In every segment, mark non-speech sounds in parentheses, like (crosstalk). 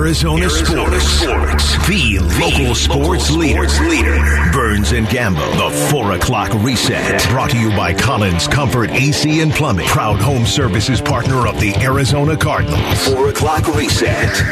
Arizona, Arizona sports. sports. The, the local sports, local leader. leader. Burns and Gambo. The 4 o'clock reset. Brought to you by Collins Comfort AC and Plumbing. Proud home services partner of the Arizona Cardinals. 4 o'clock reset.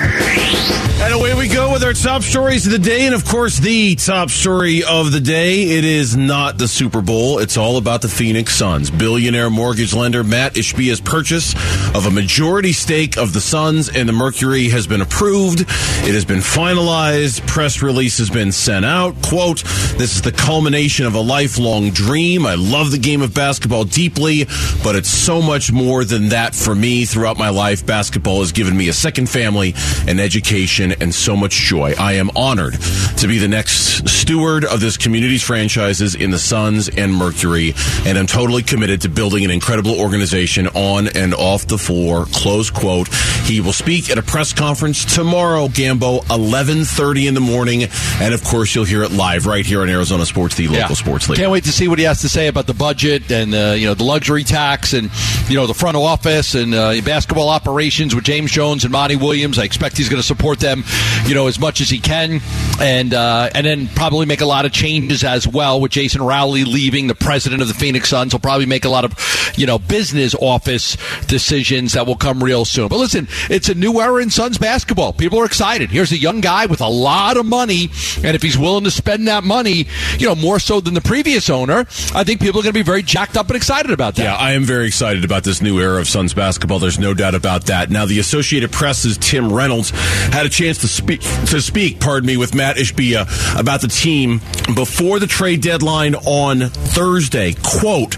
And away we go with our top stories of the day. And of course, the top story of the day. It is not the Super Bowl. It's all about the Phoenix Suns. Billionaire mortgage lender Mat Ishbia's purchase of a majority stake of the Suns and the Mercury has been approved. It has been finalized. Press release has been sent out. Quote, this is the culmination of a lifelong dream. I love the game of basketball deeply, but it's so much more than that for me throughout my life. Basketball has given me a second family, an education, and so much joy. I am honored to be the next steward of this community's franchises in the Suns and Mercury, and I'm totally committed to building an incredible organization on and off the floor. Close quote. He will speak at a press conference tomorrow, Gambo, 11:30 in the morning, and of course you'll hear it live right here on Arizona Sports, the local yeah. sports league. Can't wait to see what he has to say about the budget and uh, you know the luxury tax and you know the front office and uh, basketball operations with James Jones and Monty Williams. I expect he's going to support them, you know, as much as he can, and uh, and then probably make a lot of changes as well with Jason Rowley leaving, the president of the Phoenix Suns. He'll probably make a lot of you know business office decisions that will come real soon. But listen, it's a new era in Suns basketball. People are excited. Here's a young guy with a lot of money, and if he's willing to spend that money, you know, more so than the previous owner, I think people are going to be very jacked up and excited about that. Yeah, I am very excited about this new era of Suns basketball. There's no doubt about that. Now, the Associated Press's Tim Reynolds had a chance to speak, to speak, pardon me, with Mat Ishbia about the team before the trade deadline on Thursday. Quote,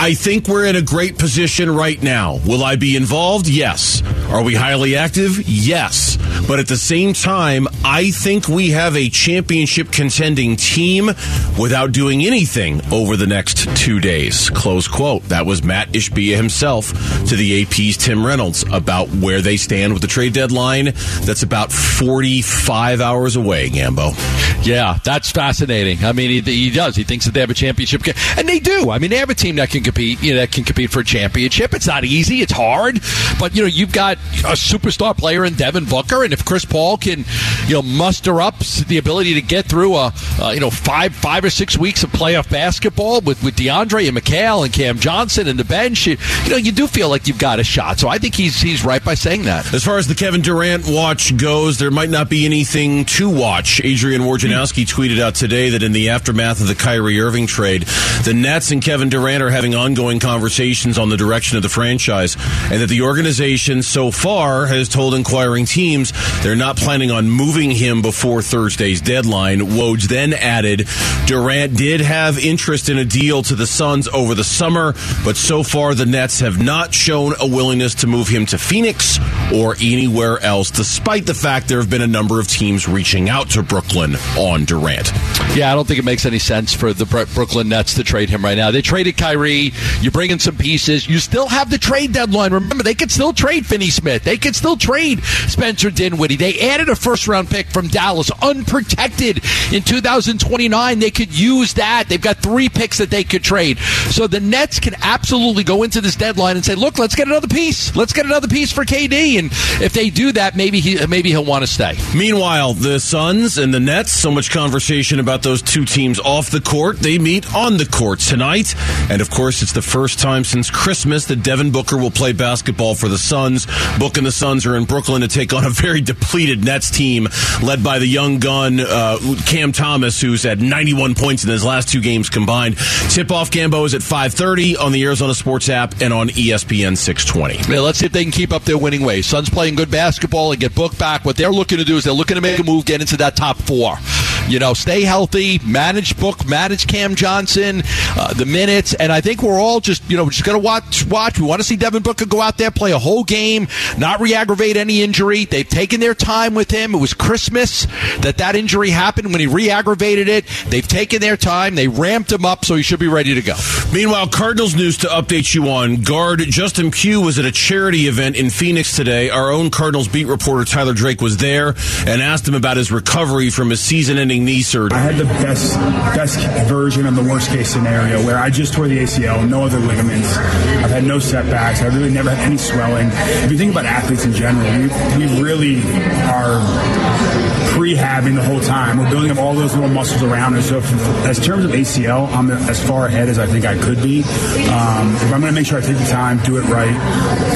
I think we're in a great position right now. Will I be involved? Yes. Are we highly active? Yes. But at the same time, I think we have a championship contending team without doing anything over the next two days. Close quote. That was Mat Ishbia himself to the AP's Tim Reynolds about where they stand with the trade deadline. That's about 45 hours away, Gambo. Yeah, that's fascinating. I mean, he, he does. He thinks that they have a championship, and they do. I mean, they have a team that can compete. You know, that can compete for a championship. It's not easy. It's hard, but you know, you've got a superstar player in Devin Booker, and if Chris Paul can, you know, muster up the ability to get through a, you know, five five or six weeks of playoff basketball with with DeAndre and Mikal and Cam Johnson and the bench, you, you know, you do feel like you've got a shot. So I think he's he's right by saying that. As far as the Kevin Durant watch goes, there might not be anything to watch. Adrian Wojnarowski tweeted out today that in the aftermath of the Kyrie Irving trade, the Nets and Kevin Durant are having ongoing conversations on the direction of the franchise, and that the organization so far has told inquiring teams they're not planning on moving him before Thursday's deadline. Woj then added Durant did have interest in a deal to the Suns over the summer, but so far the Nets have not shown a willingness to move him to Phoenix or anywhere else, despite the fact there have been a number of teams reaching out to Brooklyn on Durant. Yeah, I don't think it makes any sense for the Brooklyn Nets to trade him right now. They traded Kyrie. You bring in some pieces. You still have the trade deadline. Remember, they could still trade Finney Smith. They could still trade Spencer Dinwiddie. They added a first round pick from Dallas, unprotected in 2029. They could use that. They've got three picks that they could trade. So the Nets can absolutely go into this deadline and say, "Look, let's get another piece. Let's get another piece for KD." And if they do that, maybe he maybe he'll want to stay. Meanwhile, the Suns and the Nets. So much conversation about those two teams off the court. They meet on the court tonight, and of course, it's the first time since Christmas that Devin Booker will play basketball for the Suns. Book and the Suns are in Brooklyn to take on a very depleted Nets team led by the young gun uh, Cam Thomas, who's had 91 points in his last two games combined. Tip off Gambo is at 5:30 on the Arizona Sports app and on ESPN 620. Yeah, let's see if they can keep up their winning ways. Suns playing good basketball and get Book back. What they're looking to do is they're looking to make a move, get into that top four you know, stay healthy, manage book, manage Cam Johnson, uh, the minutes, and I think we're all just, you know, just going to watch. Watch. We want to see Devin Booker go out there, play a whole game, not re-aggravate any injury. They've taken their time with him. It was Christmas that that injury happened when he re-aggravated it. They've taken their time. They ramped him up, so he should be ready to go. Meanwhile, Cardinals news to update you on. Guard Justin Pugh was at a charity event in Phoenix today. Our own Cardinals beat reporter Tyler Drake was there and asked him about his recovery from his season-ending having knee surgery. I had the best best version of the worst case scenario where I just tore the ACL, no other ligaments. I've had no setbacks. I really never had any swelling. If you think about athletes in general, we, we really are prehabbing the whole time. We're building up all those little muscles around us. So, as terms of ACL, I'm as far ahead as I think I could be. Um, if I'm going to make sure I take the time, do it right.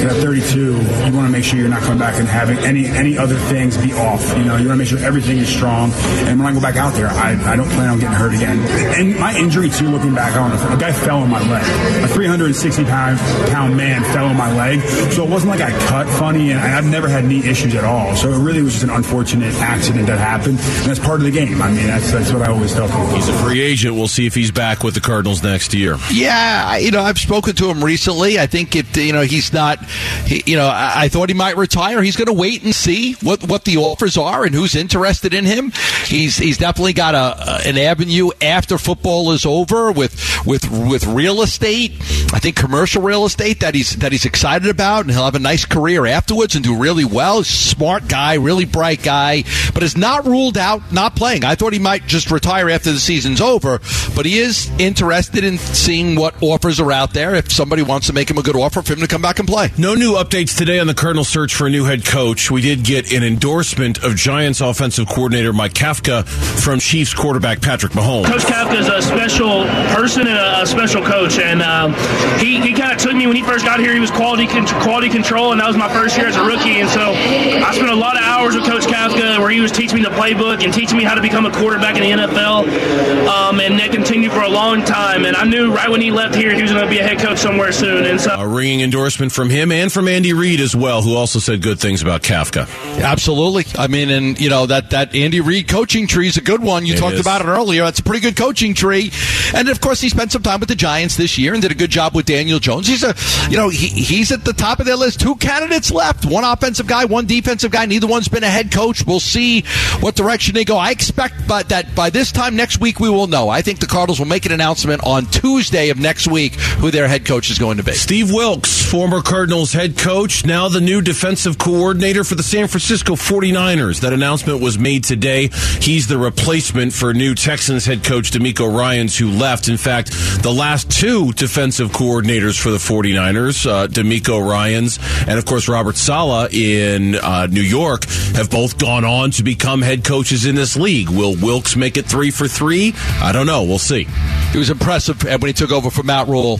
At 32, you want to make sure you're not coming back and having any any other things be off. You know, you want to make sure everything is strong. And when I go back out there, I, I don't plan on getting hurt again. And my injury too, looking back on it, a guy fell on my leg. A 360 pound pound man fell on my leg. So it wasn't like I cut funny, and I've never had knee issues at all. So it really was just an unfortunate accident that happened, and that's part of the game. I mean, that's that's what I always tell people. He's a free agent. We'll see if he's back with the Cardinals next year. Yeah, you know, I've spoken to him recently. I think if you know he's not, he, you know, I, I thought he might retire. He's going to wait and see what what the offers are and who's interested in him. He's he's definitely got a an avenue after football is over with with with real estate. I think commercial real estate that he's that he's excited about, and he'll have a nice career afterwards and do really well. Smart guy, really bright guy, but is not ruled out not playing. I thought he might just retire after the season's over, but he is interested in seeing what offers are out there. If somebody wants to make him a good offer for him to come back and play. No new updates today on the Cardinal search for a new head coach. We did get an endorsement of Giants offensive coordinator Mike Kafka from Chiefs quarterback Patrick Mahomes. Coach Kafka is a special person and a, a special coach, and um, he, he kind of took me when he first got here. He was quality con- quality control, and that was my first year as a rookie. And so I spent a lot of hours with Coach Kafka, where he was teaching me the playbook and teaching me how to become a quarterback in the NFL. Um, and that continued for a long time. And I knew right when he left here, he was going to be a head coach somewhere soon. And so A ringing endorsement from him and from Andy Reid as well, who also said good things about Kafka. Absolutely. I mean, and you know that that Andy Reid coaching tree is a good one. You It talked is. about it earlier. That's a pretty good coaching tree. And of course, he spent some time with the Giants this year and did a good job with Daniel Jones. He's a, you know, he, he's at the top of their list. Two candidates left: one offensive guy, one defensive guy. Neither one's been a head coach. We'll see what direction they go. I expect by that by this time next week we will know. I think the Cardinals will make an announcement on Tuesday of next week who their head coach is going to be. Steve Wilks, former Cardinals head coach, now the new defensive coordinator for the San Francisco 49ers. That announcement was made today. He's the replacement for new Texans head coach DeMeco Ryans, who left. In fact, the last two defensive coordinators for the 49ers, uh, DeMeco Ryans and, of course, Robert Saleh in uh, New York, have both gone on to become head coaches in this league. Will Wilks make it three for three? I don't know. We'll see. It was impressive when he took over for Matt Rhule.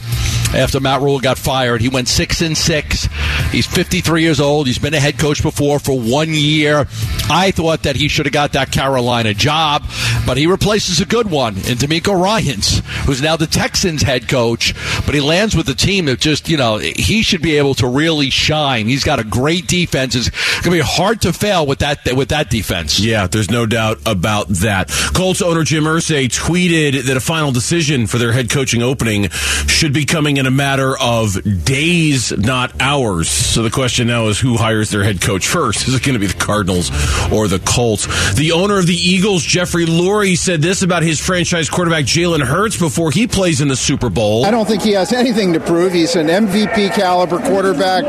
After Matt Rhule got fired, he went six and six. He's 53 years old. He's been a head coach before for one year. I thought that he should have got that Carolina job, but he replaces a good one in DeMeco Ryans, who's now the Texans head coach. But he lands with a team that just, you know, he should be able to really shine. He's got a great defense. It's going to be hard to fail with that with that defense. Yeah, there's no doubt about that. Colts owner Jim Irsay tweeted that a final decision for their head coaching opening should be coming in a matter of days, not hours. So the question now is who hires their head coach first? Is it going to be the Cardinals or the Colts? The owner of the Eagles, Jeffrey Lurie, said this about his franchise quarterback Jalen Hurts before he plays in the Super Bowl. I don't think he has anything to prove. He's an MVP caliber quarterback.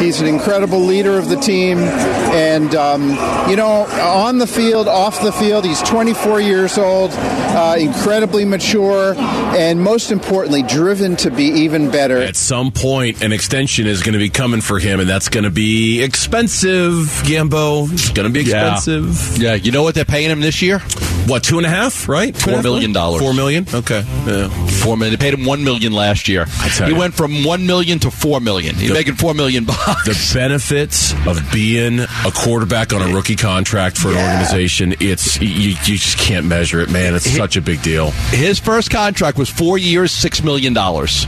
He's an incredible leader of the team. And, um, you know, on the field, off the field, he's 24 years old, uh, incredibly mature, and most importantly, driven to be even better. At some point, an extension is going to be coming for him, and that's going to be expensive, Gambo. It's going to be expensive. Yeah, you know what they're paying him this year? What, two and a half, right? Two Four and a half million dollars. Four million? Okay. Yeah. Four million. They paid him one million last year. tell He you. went from one million to four million. He's The- making four million bucks. The benefits of being a quarterback on a rookie contract for an organization, it's you, you just can't measure it, man. It's such a big deal. His first contract was four years, six million dollars.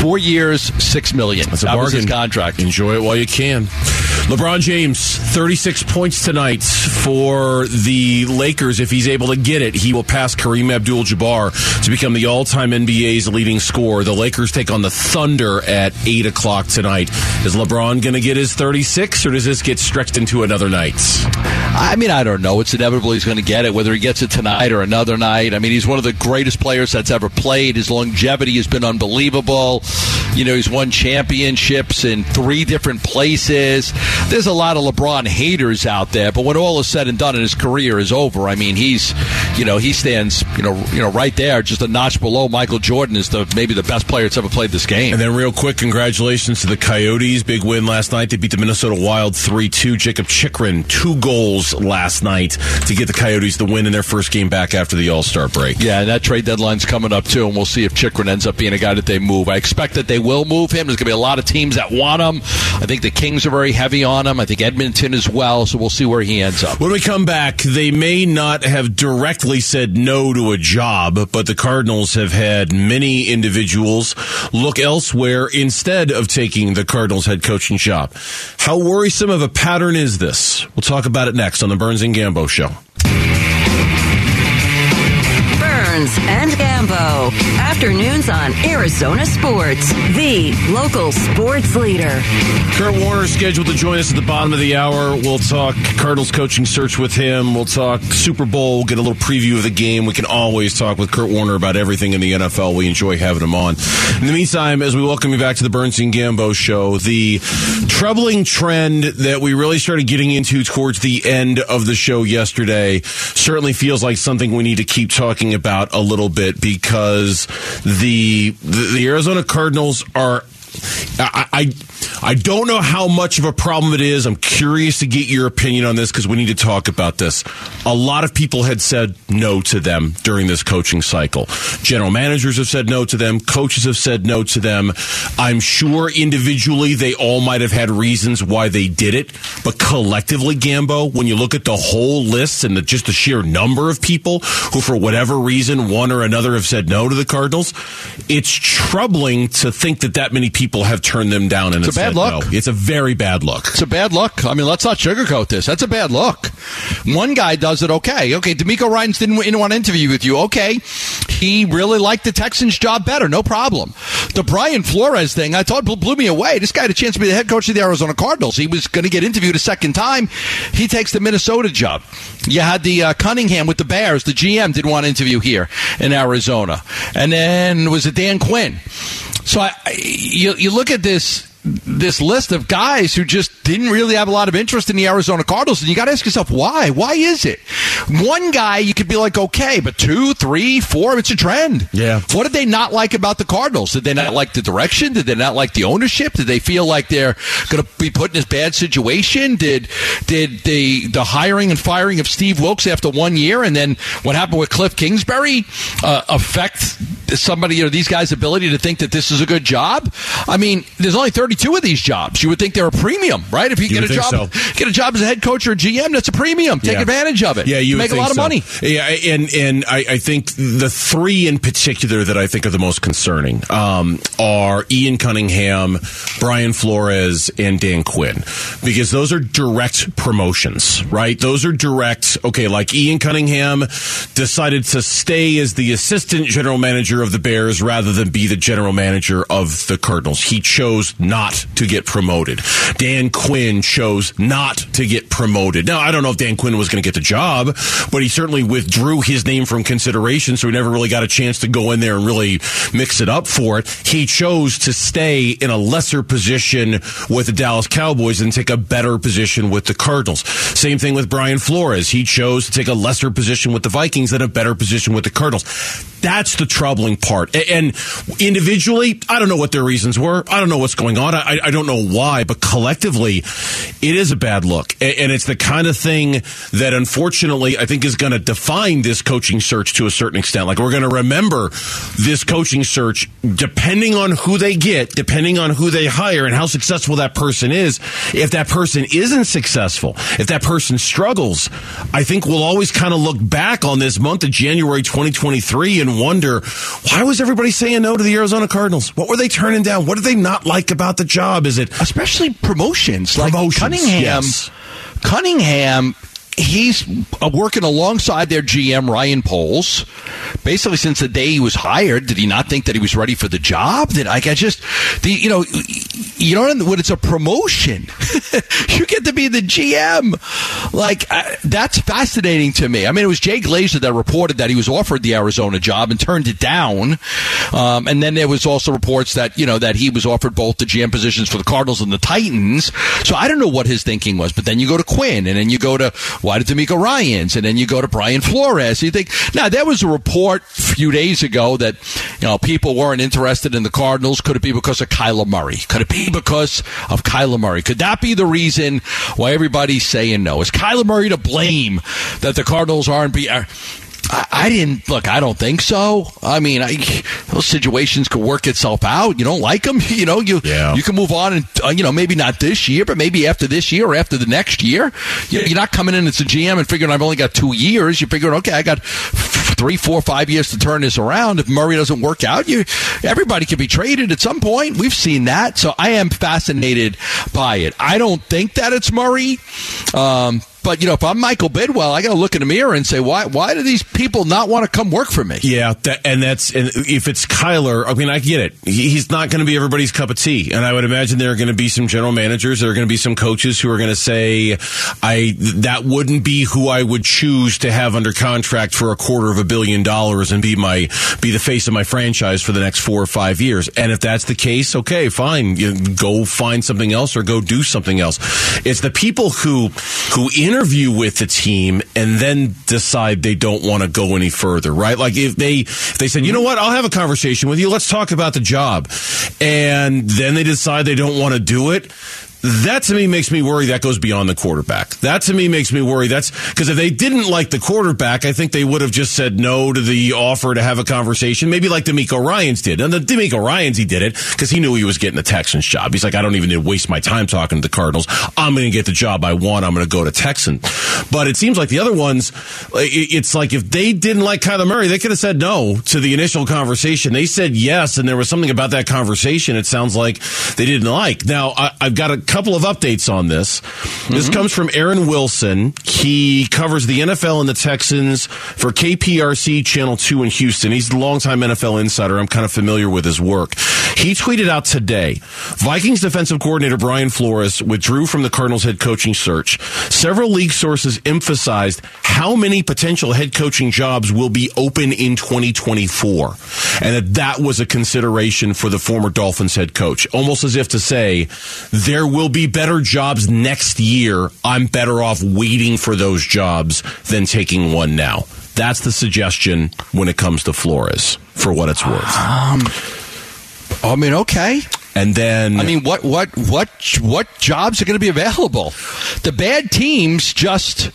Four years, six million. That's a that bargain. contract. Enjoy it while you can. LeBron James, 36 points tonight for the Lakers. If he's able to get it, he will pass Kareem Abdul Jabbar to become the all time NBA's leading scorer. The Lakers take on the Thunder at 8 o'clock tonight. Is LeBron going to get his 36, or does this get stretched into another night? I mean, I don't know. It's inevitable he's going to get it, whether he gets it tonight or another night. I mean, he's one of the greatest players that's ever played. His longevity has been unbelievable. You know, he's won championships in three different places. There's a lot of LeBron haters out there. But when all is said and done and his career is over, I mean, he's, you know, he stands, you know, you know, right there, just a notch below Michael Jordan is the maybe the best player that's ever played this game. And then, real quick, congratulations to the Coyotes. Big win last night. They beat the Minnesota Wild 3 2. Jakob Chychrun, two goals last night to get the Coyotes the win in their first game back after the All Star break. Yeah, and that trade deadline's coming up too, and we'll see if Chikrin ends up being a guy that they move. I expect that they will move him. There's going to be a lot of teams that want him. I think the Kings are very heavy on him. I think Edmonton as well, so we'll see where he ends up. When we come back, they may not have directly said no to a job, but the Cardinals have had many individuals look elsewhere instead of taking the Cardinals head coaching job. How worrisome of a pattern is this? We'll talk about it next on the Burns and Gambo Show. Burns and Gambo. Afternoons on Arizona Sports, the local sports leader. Kurt Warner is scheduled to join us at the bottom of the hour. We'll talk Cardinals coaching search with him. We'll talk Super Bowl. We'll get a little preview of the game. We can always talk with Kurt Warner about everything in the NFL. We enjoy having him on. In the meantime, as we welcome you back to the and Gambo show, the troubling trend that we really started getting into towards the end of the show yesterday certainly feels like something we need to keep talking about a little bit because the the, the Arizona Cardinals are I, I I don't know how much of a problem it is. I'm curious to get your opinion on this because we need to talk about this. A lot of people had said no to them during this coaching cycle. General managers have said no to them. Coaches have said no to them. I'm sure individually they all might have had reasons why they did it, but collectively, Gambo, when you look at the whole list and the, just the sheer number of people who, for whatever reason, one or another have said no to the Cardinals, it's troubling to think that that many people have turned them down. And It's a bad look. no. It's a very bad look. It's a bad look. I mean, let's not sugarcoat this. That's a bad look. One guy does it okay. Okay, DeMeco Ryans didn't, didn't want to interview with you. Okay, he really liked the Texans job better. No problem. The Brian Flores thing, I thought blew me away. This guy had a chance to be the head coach of the Arizona Cardinals. He was going to get interviewed a second time. He takes the Minnesota job. You had the uh, Cunningham with the Bears. The GM didn't want to interview here in Arizona, and then was it Dan Quinn? So I, I- you look at this this list of guys who just didn't really have a lot of interest in the Arizona Cardinals, and you got to ask yourself why. Why is it? One guy you could be like okay, but two, three, four, it's a trend. Yeah. What did they not like about the Cardinals? Did they not like the direction? Did they not like the ownership? Did they feel like they're going to be put in this bad situation? Did did the the hiring and firing of Steve Wilks after one year, and then what happened with Cliff Kingsbury uh, affect somebody or these guys' ability to think that this is a good job? I mean, there's only 32 of these jobs. You would think they're a premium, right? If you, You get a job, think get a job as a head coach or a GM, that's a premium. Take Yeah. advantage of it. Yeah, you make a lot of money. Yeah, and and I, I think the three in particular that I think are the most concerning um, are Ian Cunningham, Brian Flores, and Dan Quinn, because those are direct promotions, right? Those are direct. Okay, like Ian Cunningham decided to stay as the assistant general manager of the Bears rather than be the general manager of the Cardinals. He chose not to get promoted. Dan Quinn chose not to get promoted. Now, I don't know if Dan Quinn was going to get the job, but he certainly withdrew his name from consideration, so he never really got a chance to go in there and really mix it up for it. He chose to stay in a lesser position with the Dallas Cowboys and take a better position with the Cardinals. Same thing with Brian Flores. He chose to take a lesser position with the Vikings than a better position with the Cardinals. That's the troubling part. And individually, I don't know what their reasons were. I don't know what's going on. I, I don't know why, but collectively, it is a bad look. And it's the kind of thing that unfortunately I think is going to define this coaching search to a certain extent. Like we're going to remember this coaching search depending on who they get, depending on who they hire and how successful that person is. If that person isn't successful, if that person struggles, I think we'll always kind of look back on this month of January 2023 and wonder why was everybody saying no to the Arizona Cardinals? What were they turning down? What did they not like about the job? Is it especially promotions like Cunningham. yes. Cunningham he's uh, working alongside their GM Ryan Poles. Basically, since the day he was hired, did he not think that he was ready for the job? Did I, I just the you know you know when it's a promotion, (laughs) you get to be the GM. Like uh, that's fascinating to me. I mean, it was Jay Glazer that reported that he was offered the Arizona job and turned it down. Um, and then there was also reports that you know that he was offered both the GM positions for the Cardinals and the Titans. So I don't know what his thinking was. But then you go to Quinn, and then you go to did DeMeco Ryans, and then you go to Brian Flores. You think now there was a report a few days ago that you know people weren't interested in the Cardinals. Could it be because of Kyler Murray? Could it be because of Kyler Murray? Could that be the reason why everybody's saying no? Is Kyler Murray to blame that the Cardinals aren't be? Are, I, I didn't look. I don't think so. I mean, I, those situations could work itself out. You don't like them, (laughs) you know. You Yeah. you can move on, and uh, you know maybe not this year, but maybe after this year or after the next year. You- You're not coming in as a GM and figuring I've only got two years. You're figuring, okay, I got f- three, four, five years to turn this around. If Murray doesn't work out, you everybody can be traded at some point. We've seen that, so I am fascinated by it. I don't think that it's Murray. Um, but you know, if I'm Michael Bidwill, I got to look in the mirror and say, why? Why do these people not want to come work for me? Yeah, that, and that's and if it's Kyler, I mean, I get it. He- He's not going to be everybody's cup of tea, and I would imagine there are going to be some general managers, there are going to be some coaches who are going to say, "I that wouldn't be who I would choose to have under contract for a quarter of a billion dollars and be my be the face of my franchise for the next four or five years." And if that's the case, okay, fine, you go find something else or go do something else. It's the people who who interview with the team and then decide they don't want to go any further, right? Like if they if they said, you know what, I'll have a conversation with you. Let's talk about the job, and then they decide they don't want to do it. That to me makes me worry that goes beyond the quarterback. That to me makes me worry. That's because if they didn't like the quarterback, I think they would have just said no to the offer to have a conversation. Maybe like DeMeco Ryans did. And the DeMeco Ryans, he did it because he knew he was getting the Texans job. He's like, I don't even need to waste my time talking to the Cardinals. I'm going to get the job I want. I'm going to go to Texan. But it seems like the other ones, it's like if they didn't like Kyler Murray, they could have said no to the initial conversation. They said yes, and there was something about that conversation. It sounds like they didn't like. Now I, I've got a couple of updates on this. This mm-hmm. comes from Aaron Wilson. He covers the NFL and the Texans for KPRC Channel 2 in Houston. He's a longtime NFL insider. I'm kind of familiar with his work. He tweeted out today Vikings defensive coordinator Brian Flores withdrew from the Cardinals head coaching search. Several league sources emphasized how many potential head coaching jobs will be open in 2024 and that that was a consideration for the former Dolphins head coach. Almost as if to say, there will be better jobs next year. I'm better off waiting for those jobs than taking one now. That's the suggestion when it comes to Flores, for what it's worth. Um, I mean, okay. And then, I mean, what what what what jobs are going to be available? The bad teams just.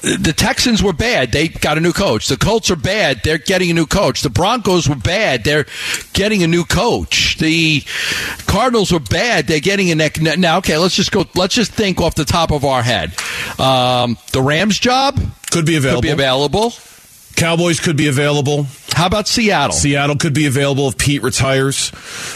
The Texans were bad. They got a new coach. The Colts are bad. They're getting a new coach. The Broncos were bad. They're getting a new coach. The Cardinals were bad. They're getting a neck. Now, okay, let's just go. Let's just think off the top of our head. Um, the Rams job could be available. could be available. Cowboys could be available. How about Seattle? Seattle could be available if Pete retires.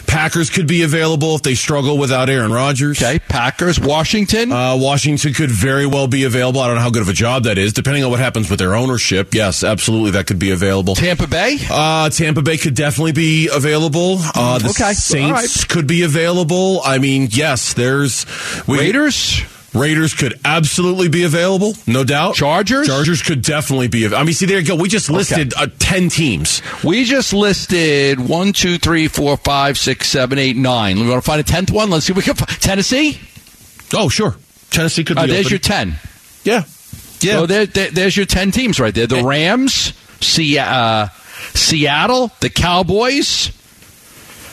Packers could be available if they struggle without Aaron Rodgers. Okay, Packers, Washington. Uh, Washington could very well be available. I don't know how good of a job that is, depending on what happens with their ownership. Yes, absolutely, that could be available. Tampa Bay. Uh, Tampa Bay could definitely be available. Uh, the Okay, Saints right. could be available. I mean, yes, there's we- Raiders. Raiders could absolutely be available, no doubt. Chargers? Chargers could definitely be. av- I mean, see, there you go. We just listed uh, ten teams. We just listed one, two, three, four, five, six, seven, eight, nine. We want to find a tenth one. Let's see if we can. Find. Tennessee. Oh, sure. Tennessee could be. Uh, there's open. your ten. yeah, yeah. So there, there- there's your ten teams right there. The Rams, Se- uh, Seattle, the Cowboys,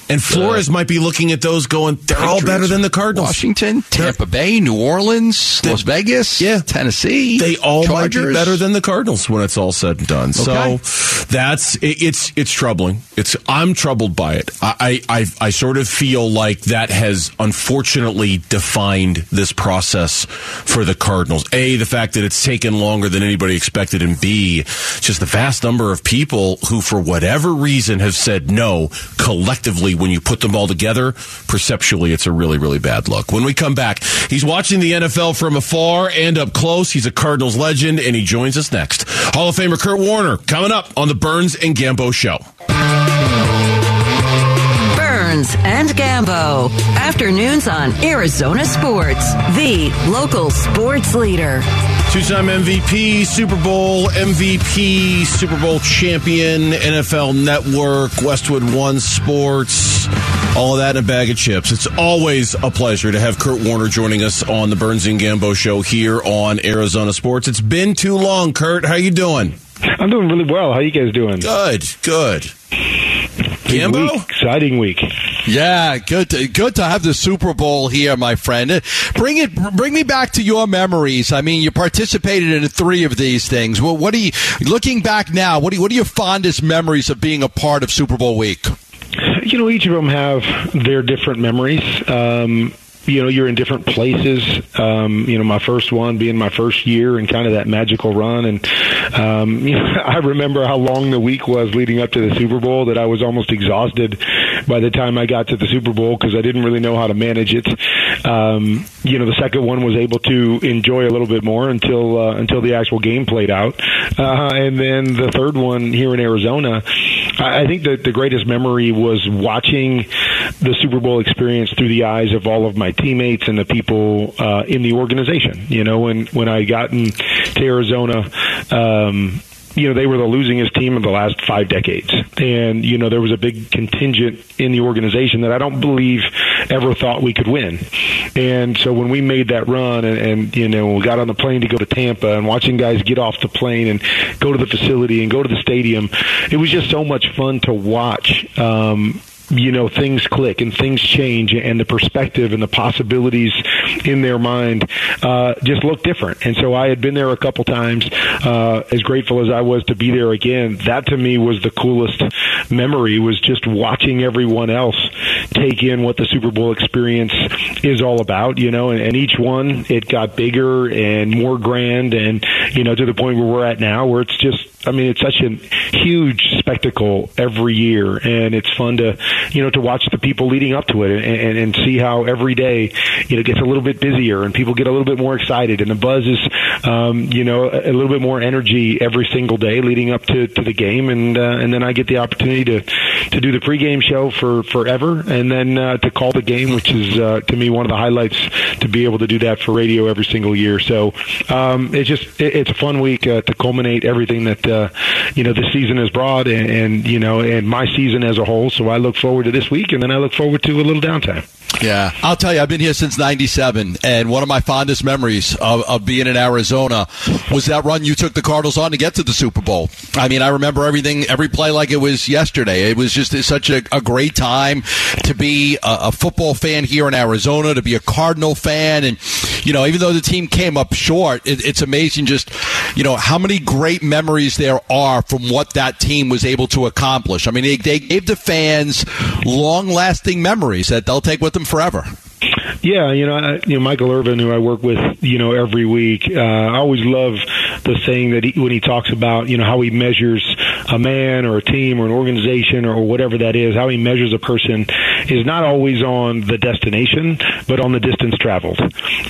and Flores might be looking at those, going, "They're all better than the Cardinals." Washington, Tampa Bay, New Orleans, Las Vegas, Yeah. Tennessee. They all Chargers. might be better than the Cardinals when it's all said and done. Okay. So that's it, it's it's troubling. It's I'm troubled by it. I, I I I sort of feel like that has unfortunately defined this process for the Cardinals. A the fact that it's taken longer than anybody expected, and B just the vast number of people who, for whatever reason, have said no collectively when you put them all together, perceptually, it's a really, really bad look. When we come back, he's watching the NFL from afar and up close. He's a Cardinals legend, and he joins us next. Hall of Famer Kurt Warner coming up on the Burns and Gambo Show. Burns and Gambo. Afternoons on Arizona Sports, the local sports leader. Two time MVP, Super Bowl MVP, Super Bowl champion, NFL Network, Westwood One Sports, all that in a bag of chips. It's always a pleasure to have Kurt Warner joining us on the Burns and Gambo show here on Arizona Sports. It's been too long, Kurt. How you doing? I'm doing really well. How you guys doing? Good, good. Gambo? week, exciting week. Yeah, good. To, good to have the Super Bowl here, my friend. Bring it. Bring me back to your memories. I mean, you participated in three of these things. Well, what are you looking back now? What are, what are your fondest memories of being a part of Super Bowl week? You know, each of them have their different memories. Um, you know, you're in different places. Um, you know, my first one being my first year and kind of that magical run. And, um, (laughs) you know, I remember how long the week was leading up to the Super Bowl that I was almost exhausted by the time I got to the Super Bowl because I didn't really know how to manage it. Um, you know, the second one was able to enjoy a little bit more until, uh, until the actual game played out. Uh, and then the third one here in Arizona, I think that the greatest memory was watching the Super Bowl experience through the eyes of all of my teammates and the people uh, in the organization. You know, when when I got in to Arizona. Um, you know, they were the losingest team of the last five decades. And, you know, there was a big contingent in the organization that I don't believe ever thought we could win. And so when we made that run and, and you know, we got on the plane to go to Tampa and watching guys get off the plane and go to the facility and go to the stadium, it was just so much fun to watch. Um, you know things click and things change and the perspective and the possibilities in their mind uh, just look different. And so i had been there a couple times uh, as grateful as i was to be there again. That to me was the coolest memory was just watching everyone else take in what the super bowl experience is all about you know and, and each one it got bigger and more grand and you know to the point where we're at now where it's just I mean, it's such a huge spectacle every year, and it's fun to, you know, to watch the people leading up to it and, and, and see how every day, you know, gets a little bit busier and people get a little bit more excited, and the buzz is, um, you know, a, a little bit more energy every single day leading up to, to the game, and uh, and then I get the opportunity to to do the pregame show for forever, and then uh, to call the game, which is uh, to me one of the highlights to be able to do that for radio every single year. So um, it's just it, it's a fun week uh, to culminate everything that uh, you know the season has brought, and, and you know, and my season as a whole. So I look forward to this week, and then I look forward to a little downtime. Yeah, I'll tell you, I've been here since '97, and one of my fondest memories of, of being in Arizona was that run you took the Cardinals on to get to the Super Bowl. I mean, I remember everything, every play like it was yesterday. It was just such a, a great time to be a, a football fan here in Arizona, to be a Cardinal fan, and you know, even though the team came up short, it, it's amazing just you know how many great memories there are from what that team was able to accomplish. I mean, they, they gave the fans long-lasting memories that they'll take with them forever. Yeah, you know, I, you know, Michael Irvin, who I work with, you know, every week. Uh, I always love the saying that he, when he talks about, you know, how he measures a man or a team or an organization or whatever that is, how he measures a person is not always on the destination, but on the distance traveled.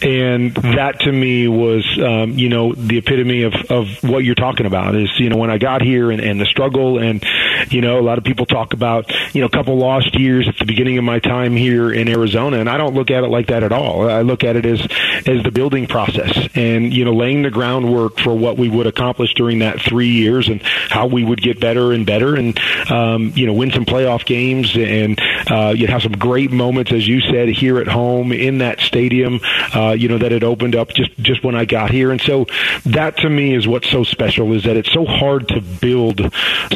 And that to me was, um, you know, the epitome of, of what you're talking about is, you know, when I got here and, and the struggle and, you know, a lot of people talk about, you know, a couple lost years at the beginning of my time here in Arizona. And I don't look at it like that at all. I look at it as, as the building process and, you know, laying the groundwork for what we would accomplish during that three years and how we would get better and better and, um, you know, win some playoff games and, uh, you have some great moments, as you said, here at home in that stadium, uh, you know, that had opened up just, just when I got here. And so that to me is what's so special is that it's so hard to build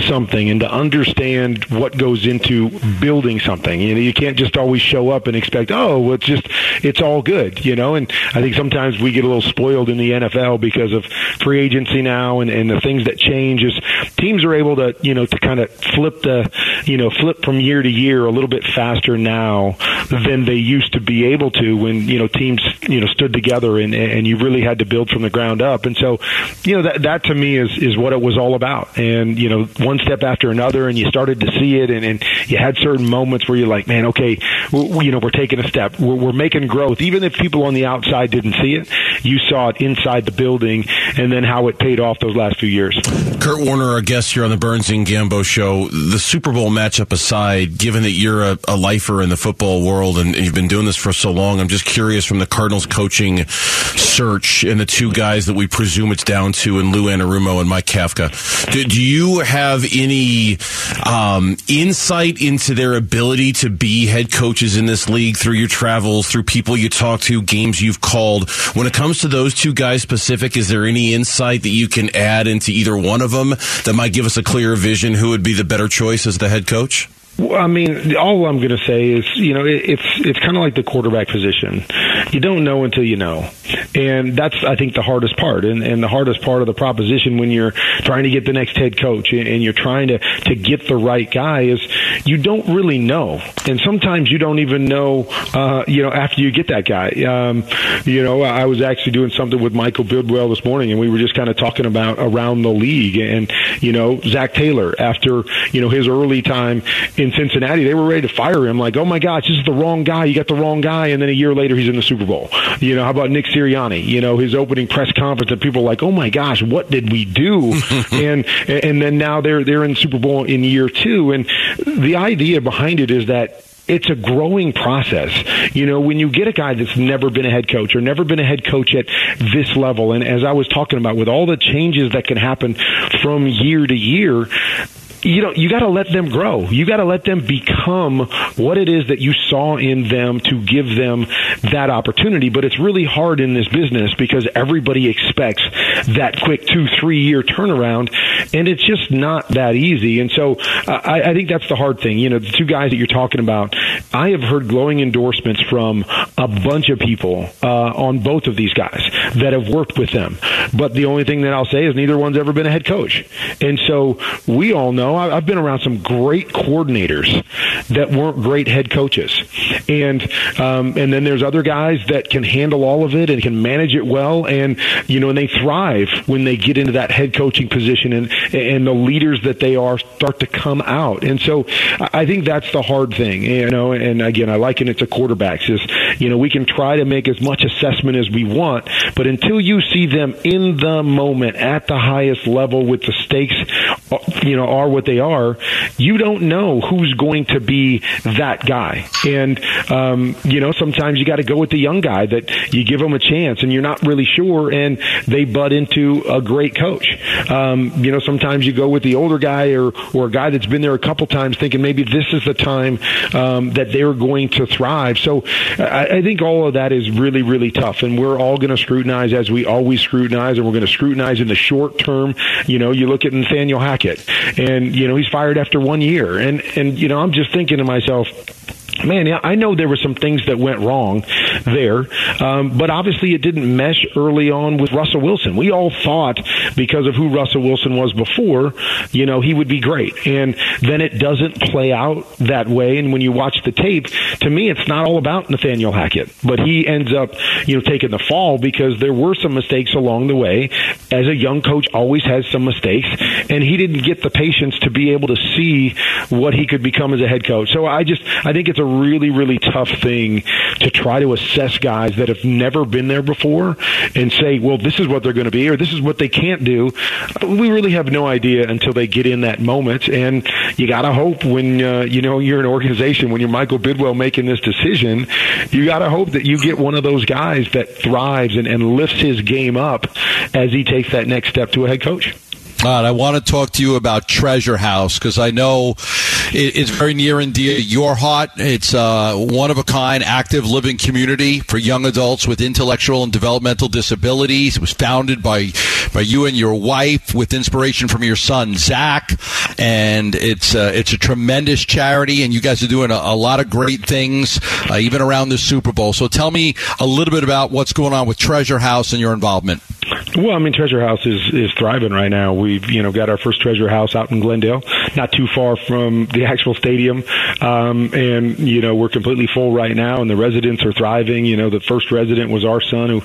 something and to understand what goes into building something. You know, you can't just always show up and expect, oh, well, it's just, it's all good, you know, and I think sometimes we get a little spoiled in the NFL because of free agency now and, and the things that change is teams are able to, you know, to kind of flip the, you know, flip from year to year a little bit faster now than they used to be able to when you know teams you know stood together and and you really had to build from the ground up. And so, you know that that to me is is what it was all about. And you know, one step after another, and you started to see it, and, and you had certain moments where you're like, man, okay, we, you know, we're taking a step, we're, we're making growth, even if people on the outside didn't see it. You saw it inside the building, and then how it paid off those last few years. Kurt Warner, our guest here on the Burns and Gambo show. The Super Bowl matchup aside, given that you're a, a lifer in the football world and you've been doing this for so long, I'm just curious from the Cardinals coaching search and the two guys that we presume it's down to in Lou Anarumo and Mike Kafka. Do, do you have any um, insight into their ability to be head coaches in this league through your travels, through people you talk to, games you've called? When it comes to those two guys specific, is there any insight that you can add into either one of them that might give us a clear vision who would be the better choice as the head coach? I mean, all I'm going to say is, you know, it, it's it's kind of like the quarterback position. You don't know until you know, and that's I think the hardest part, and, and the hardest part of the proposition when you're trying to get the next head coach and you're trying to to get the right guy is you don't really know, and sometimes you don't even know, uh, you know, after you get that guy. Um, you know, I was actually doing something with Michael Bidwill this morning, and we were just kind of talking about around the league, and you know, Zac Taylor after you know his early time in in Cincinnati, they were ready to fire him. Like, oh my gosh, this is the wrong guy. You got the wrong guy. And then a year later, he's in the Super Bowl. You know, how about Nick Sirianni? You know, his opening press conference, and people like, oh my gosh, what did we do? (laughs) and and then now they're they're in the Super Bowl in year two. And the idea behind it is that it's a growing process. You know, when you get a guy that's never been a head coach or never been a head coach at this level, and as I was talking about, with all the changes that can happen from year to year, you know, you got to let them grow. You got to let them become what it is that you saw in them to give them that opportunity. But it's really hard in this business because everybody expects that quick two, three year turnaround, and it's just not that easy. And so I, I think that's the hard thing. You know, the two guys that you're talking about, I have heard glowing endorsements from a bunch of people uh, on both of these guys that have worked with them. But the only thing that I'll say is neither one's ever been a head coach. And so we all know I've been around some great coordinators that weren't great head coaches, and um, and then there's other guys that can handle all of it and can manage it well, and you know, and they thrive when they get into that head coaching position, and and the leaders that they are start to come out, and so I think that's the hard thing, you know. And again, I liken it to quarterbacks. Is you know we can try to make as much assessment as we want, but until you see them in the moment at the highest level with the stakes, you know, are what they are, you don't know who's going to be that guy. And, um, you know, sometimes you got to go with the young guy that you give them a chance and you're not really sure and they butt into a great coach. Um, you know, sometimes you go with the older guy or, or a guy that's been there a couple times thinking maybe this is the time um, that they're going to thrive. So I, I think all of that is really, really tough. And we're all going to scrutinize as we always scrutinize and we're going to scrutinize in the short term. You know, you look at Nathaniel Hackett and, you know, he's fired after one year. And, and, you know, I'm just thinking to myself, man, I know there were some things that went wrong there, um, but obviously it didn't mesh early on with Russell Wilson. We all thought because of who Russell Wilson was before, you know, he would be great. And then it doesn't play out that way. And when you watch the tape, to me, it's not all about Nathaniel Hackett, but he ends up, you know, taking the fall because there were some mistakes along the way. As a young coach, always has some mistakes, and he didn't get the patience to be able to see what he could become as a head coach. So I just, I think it's a really, really tough thing to try to assess guys that have never been there before and say, well, this is what they're going to be or this is what they can't do. We really have no idea until they get in that moment. And you got to hope when, uh, you know, you're an organization, when you're Michael Bidwill making this decision, you got to hope that you get one of those guys that thrives and, and lifts his game up as he takes that next step to a head coach. All right, I want to talk to you about Treasure House because I know it's very near and dear to your heart. It's a one of a kind, active living community for young adults with intellectual and developmental disabilities. It was founded by by you and your wife with inspiration from your son Zach, and it's uh, it's a tremendous charity, and you guys are doing a, a lot of great things, uh, even around the Super Bowl. So tell me a little bit about what's going on with Treasure House and your involvement. Well, I mean, Treasure House is is thriving right now. We've you know got our first Treasure House out in Glendale not too far from the actual stadium, um, and you know we're completely full right now, and the residents are thriving. You know, the first resident was our son who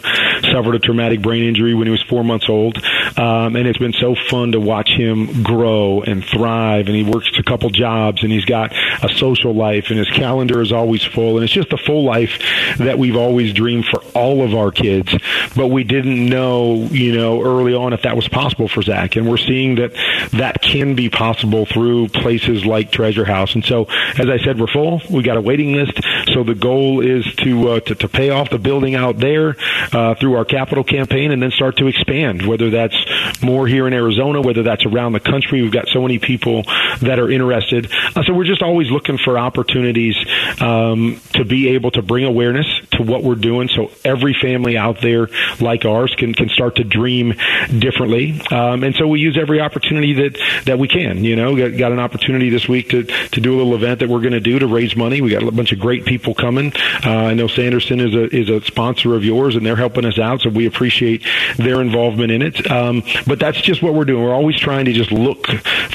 suffered a traumatic brain injury when he was four months old, um, and it's been so fun to watch him grow and thrive. And he works a couple jobs, and he's got a social life, and his calendar is always full, and it's just the full life that we've always dreamed for all of our kids. But we didn't know, you know, early on if that was possible for Zach, and we're seeing that that can be possible through places like Treasure House. And so, as I said, we're full. We got a waiting list. So the goal is to uh, to, to pay off the building out there uh, through our capital campaign, and then start to expand. Whether that's more here in Arizona, whether that's around the country, we've got so many people that are interested. Uh, so we're just always looking for opportunities um, to be able to bring awareness to what we're doing, so every family out there like ours can can start to dream differently. Um, and so we use every opportunity that that we can. You know, got, got an opportunity this week to to do a little event that we're going to do to raise money. We got a bunch of great people coming. Uh, I know Sanderson is a is a sponsor of yours, and they're helping us out, so we appreciate their involvement in it. Um, but that's just what we're doing. We're always trying to just look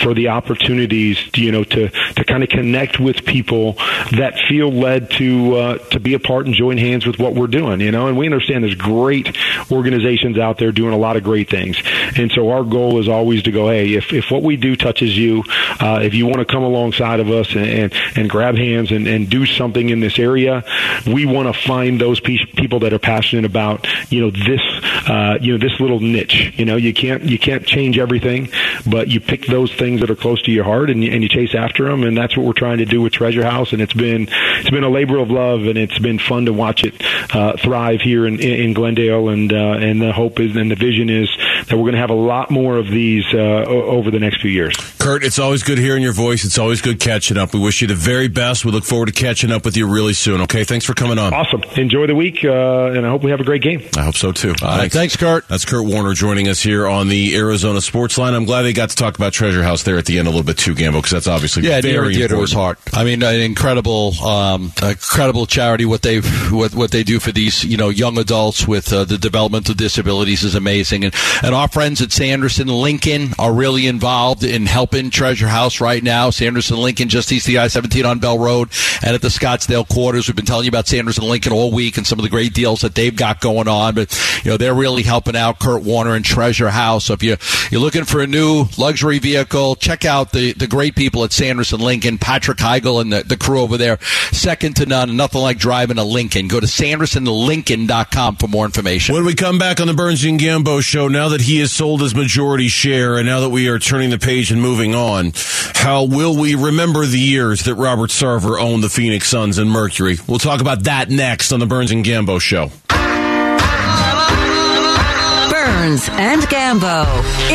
for the opportunities, to, you know, to to kind of connect with people that feel led to uh, to be a part and join hands with what we're doing. You know, and we understand there's great organizations out there doing a lot of great things, and so our goal is always to go, hey, if if what we do touches you, uh, if you want to come alongside of us and and, and grab hands and, and do something in this area, we want to find those pe- people that are passionate about you know this uh, you know this little niche. You know, you can't you can't change everything, but you pick those things that are close to your heart and you, and you chase after them, and that's what we're trying to do with Treasure House. And it's been it's been a labor of love, and it's been fun to watch it uh, thrive here in, in Glendale. And uh, and the hope is and the vision is that we're going to have a lot more of these uh, over the next few years. Kurt, it's always good hearing your voice. It's always good catching up. We wish you the very best. We look forward to catching up with you really soon. Okay, thanks for coming on. Awesome. Enjoy the week, uh, and I hope we have a great game. I hope so too. All right, thanks, Kurt. That's Kurt Warner joining us here on the Arizona Sports Line. I'm glad they got to talk about Treasure House there at the end a little bit too, Gambo, because that's obviously Yeah, very near and dear important. heart. I mean, an incredible, um, incredible charity. What they've, what, what they do for these, you know, young adults with uh, the developmental disabilities is amazing. And and our friends at Sanderson Lincoln are really involved in helping Treasure House right now. Sanderson Lincoln, just east of the I-17 on Bell Road, and at the Scottsdale quarters. We've been telling you about Sanderson Lincoln all week and some of the great deals that they've got going on. But you know, they're really helping out Kurt Warner and Treasure House. So if you you're looking for a new luxury vehicle, check out the the great people at Sanderson Lincoln, Patrick Heigl and the, the crew over there. Second to none. Nothing like driving a Lincoln. Go to sandersonlincoln.com for more information. When we come back on the Burns and Gambo show, now that he has sold his majority share and now that we are turning the page and moving on, how will we remember the years that Robert Sarver owned the Phoenix Suns and Mercury? We'll talk about that next on the Burns and Gambo show. Burns and Gambo,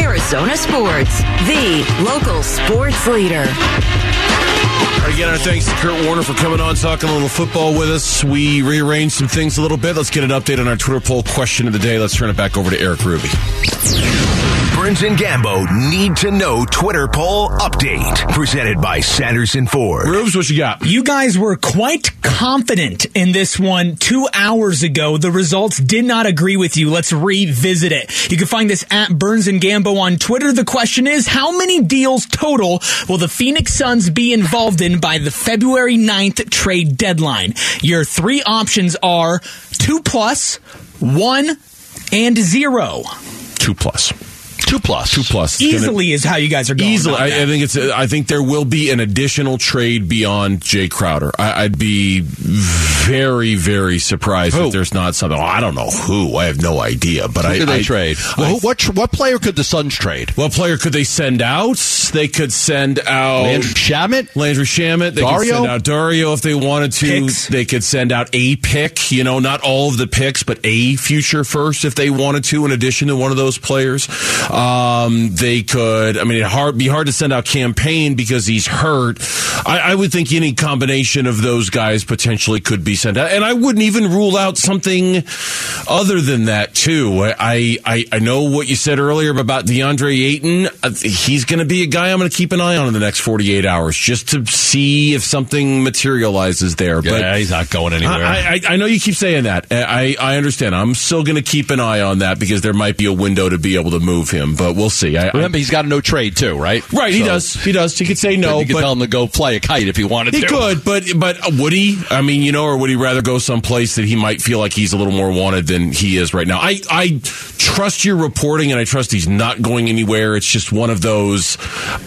Arizona Sports, the local sports leader. Again, our thanks to Kurt Warner for coming on, talking a little football with us. We rearranged some things a little bit. Let's get an update on our Twitter poll question of the day. Let's turn it back over to Eric Ruby. Burns and Gambo need to know Twitter poll update. Presented by Sanderson Ford. Rubes, what you got? You guys were quite confident in this one two hours ago. The results did not agree with you. Let's revisit it. You can find this at Burns and Gambo on Twitter. The question is, how many deals total will the Phoenix Suns be involved in by the February 9th trade deadline? Your three options are two plus, one, and zero. Two plus. Two. Two plus. It's gonna- Easily is how you guys are going. Easily, on I. I think it's. I think there will be an additional trade beyond Jay Crowder. I, I'd be very, very surprised Who? if there's not something. Oh, I don't know who. I have no idea. But I Who could they I- trade? Well, who, what what player could the Suns trade? What player could they send out? They could send out Landry Shamet? Landry Shamet. They Dario? could send out Dario if they wanted to. Picks. They could send out a pick. You know, not all of the picks, but a future first if they wanted to. In addition to one of those players, um, they could. I mean, it hard be hard to send out Cam Payne because he's hurt. I, I would think any combination of those guys potentially could be sent out, and I wouldn't even rule out something other than that too. I I, I know what you said earlier about DeAndre Ayton. Uh, He's going to be a guy I'm going to keep an eye on in the next 48 hours just to see if something materializes there. but he's not going I, I, I know you keep saying that. I, I understand. I'm still going to keep an eye on that because there might be a window to be able to move him. Him, but we'll see. I, Remember, he's got a no trade too, right? Right, he does. He does. He could say no, you could but tell him to go fly a kite if he wanted to. he to. could. But but would he? I mean, you know, or would he rather go someplace that he might feel like he's a little more wanted than he is right now? I I trust your reporting, and I trust he's not going anywhere. It's just one of those.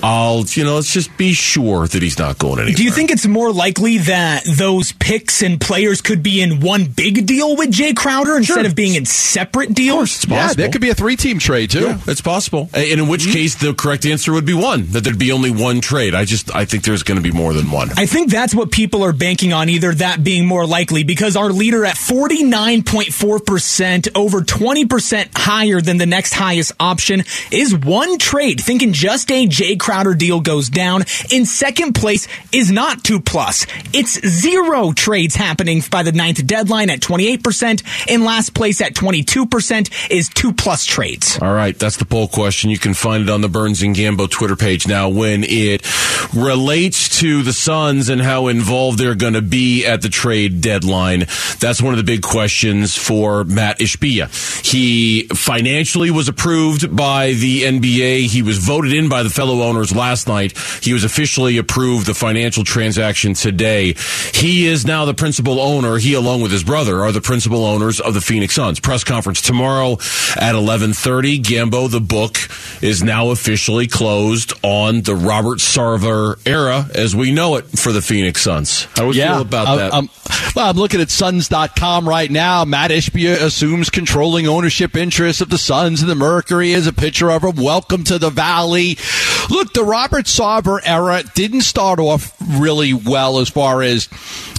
I'll you know, let's just be sure that he's not going anywhere. Do you think it's more likely that those picks and players could be in one big deal with Jay Crowder instead of being in separate deals? it's Yeah, that could be a three-team trade too. Yeah, it's possible. And in which case, the correct answer would be one. That there'd be only one trade. I just I think there's going to be more than one. I think that's what people are banking on, either that being more likely, because our leader at 49.4%, over 20% higher than the next highest option, is one trade. Thinking just a Jay Crowder deal goes down. In second place is not two plus. It's zero trades happening by the ninth deadline at 28%. In last place at 22% is two plus trades. All right, that's the poll question. You can find it on the Burns and Gambo Twitter page. Now, when it relates to the Suns and how involved they're going to be at the trade deadline, that's one of the big questions for Mat Ishbia. He financially was approved by the NBA. He was voted in by the fellow owners last night. He was officially approved the financial transaction today. He is now the principal owner. He, along with his brother, are the principal owners of the Phoenix Suns. Press conference tomorrow at 11:30. Gambo, the book, is now officially closed on the Robert Sarver era as we know it for the Phoenix Suns. How would you feel about I'm- that? I'm- well, I'm looking at Suns.com right now. Mat Ishbia assumes controlling ownership interests of the Suns and the Mercury as a picture of him. Welcome to the Valley. Look, the Robert Sarver era didn't start off really well as far as,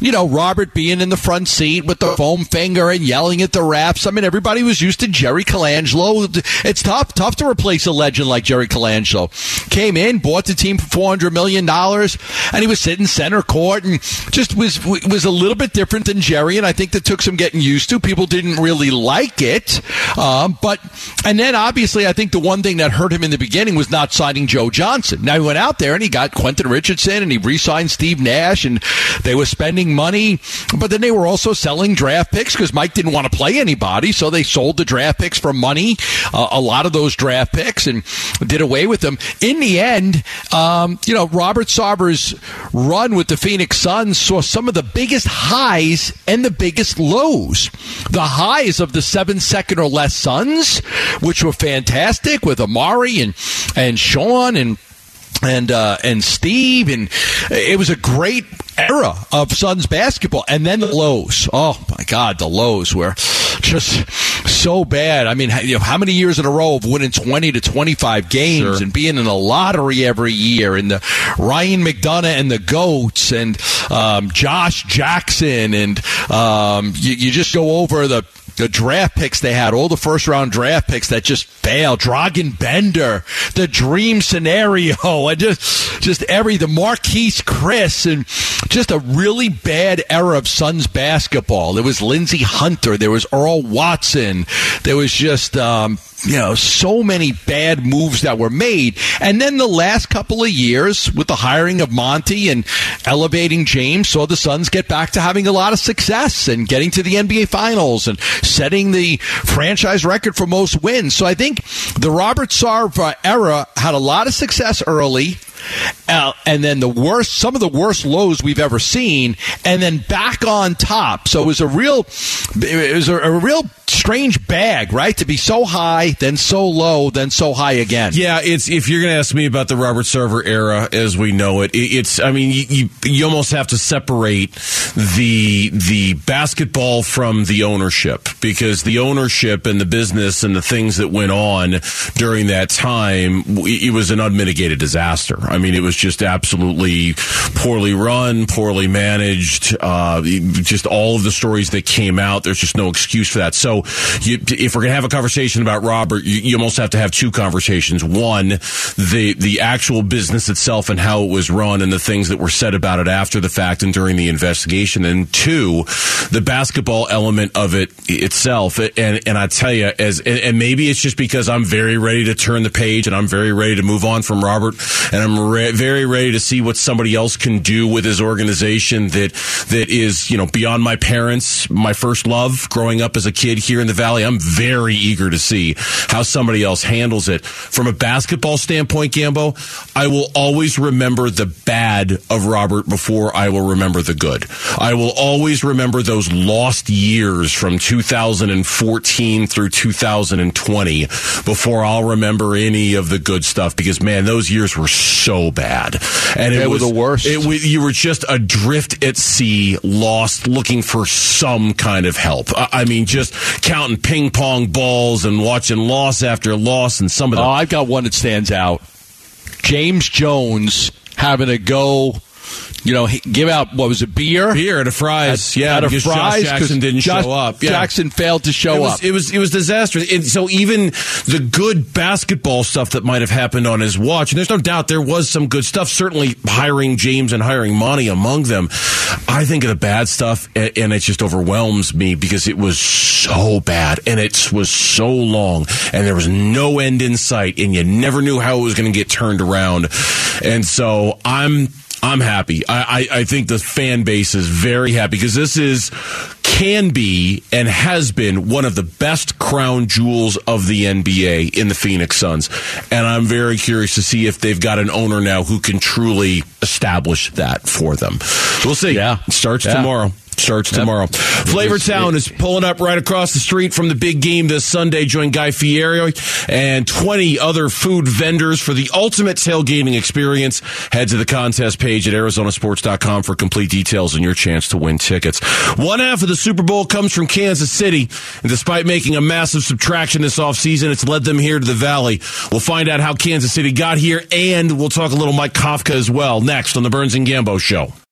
you know, Robert being in the front seat with the foam finger and yelling at the refs. I mean, everybody was used to Jerry Colangelo. It's tough, tough to replace a legend like Jerry Colangelo. Came in, bought the team for four hundred million dollars, and he was sitting center court and just was was a little bit different than Jerry. And I think that took some getting used to. People didn't really like it, um, but and then obviously I think the one thing that hurt him in the beginning was not signing Joe Johnson. Now he went out there and he got Quentin Richardson and he re-signed Steve Nash, and they were spending money, but then they were also selling draft picks because Mike didn't want to play anybody, so they sold the draft picks for money, uh, a lot of those draft picks, and did away with them. In the end, um, you know, Robert Sarver's run with the Phoenix Suns saw some of the biggest highs and the biggest lows. The highs of the seven second or less Suns, which were fantastic with Amar'e and and Shawn and and uh, and Steve, and it was a great era of Suns basketball. And then the lows. Oh my God, the lows were just so bad. I mean, you know, how many years in a row of winning twenty to twenty five games Sure. and being in the lottery every year, and the Ryan McDonough and the Goats and um, Josh Jackson, and um, you, you just go over the the draft picks they had, all the first round draft picks that just failed. Dragan Bender, the dream scenario, (laughs) and just just every the Marquese Chriss, and just a really bad era of Suns basketball. There was Lindsey Hunter, there was Earl Watson, there was just um, you know so many bad moves that were made, and then the last couple of years with the hiring of Monty and elevating James, saw the Suns get back to having a lot of success and getting to the NBA Finals and setting the franchise record for most wins. So I think the Robert Sarver era had a lot of success early. Uh, and then the worst, some of the worst lows we've ever seen, and then back on top. So it was a real, it was a, a real strange bag, right? To be so high, then so low, then so high again. Yeah, it's if you're going to ask me about the Robert Sarver era as we know it, it it's I mean you, you you almost have to separate the the basketball from the ownership because the ownership and the business and the things that went on during that time it was an unmitigated disaster. I mean, it was just absolutely poorly run, poorly managed, uh, just all of the stories that came out. There's just no excuse for that. So, you, if we're going to have a conversation about Robert, you, you almost have to have two conversations. One, the the actual business itself and how it was run, and the things that were said about it after the fact and during the investigation. And two, the basketball element of it itself. And and I tell you, as and, maybe it's just because I'm very ready to turn the page and I'm very ready to move on from Robert, and I'm re- very ready to see what somebody else can do with his organization that that is, you know, beyond my parents, my first love growing up as a kid here in the Valley. I'm very eager to see how somebody else handles it. From a basketball standpoint, Gambo, I will always remember the bad of Robert before I will remember the good. I will always remember those lost years from 2014 through 2020 before I'll remember any of the good stuff because man, those years were so bad, and it They were was the worst. It, was- you were just adrift at sea, lost, looking for some kind of help. I, I mean, just counting ping pong balls and watching loss after loss, and some of the Oh, I've got one that stands out. James Jones having to go, you know, give out what was it, beer? beer at a fries, yeah, at a because fries Josh Jackson didn't Josh show up. Yeah. Jackson failed to show it was, up. It was it was disastrous. And so even the good basketball stuff that might have happened on his watch, and there's no doubt there was some good stuff. Certainly hiring James and hiring Monty among them. I think of the bad stuff, and it just overwhelms me because it was so bad and it was so long, and there was no end in sight, and you never knew how it was going to get turned around. And so I'm. I'm happy. I, I, I think the fan base is very happy because this is can be and has been one of the best crown jewels of the NBA in the Phoenix Suns. And I'm very curious to see if they've got an owner now who can truly establish that for them. We'll see. Yeah. It starts Yeah. tomorrow. Starts tomorrow. Flavor Town is pulling up right across the street from the big game this Sunday. Join Guy Fieri and 20 other food vendors for the ultimate tailgating experience. Head to the contest page at arizonasports.com for complete details and your chance to win tickets. One half of the Super Bowl comes from Kansas City, and despite making a massive subtraction this offseason, it's led them here to the Valley. We'll find out how Kansas City got here, and we'll talk a little Mike Kafka as well next on the Burns and Gambo Show.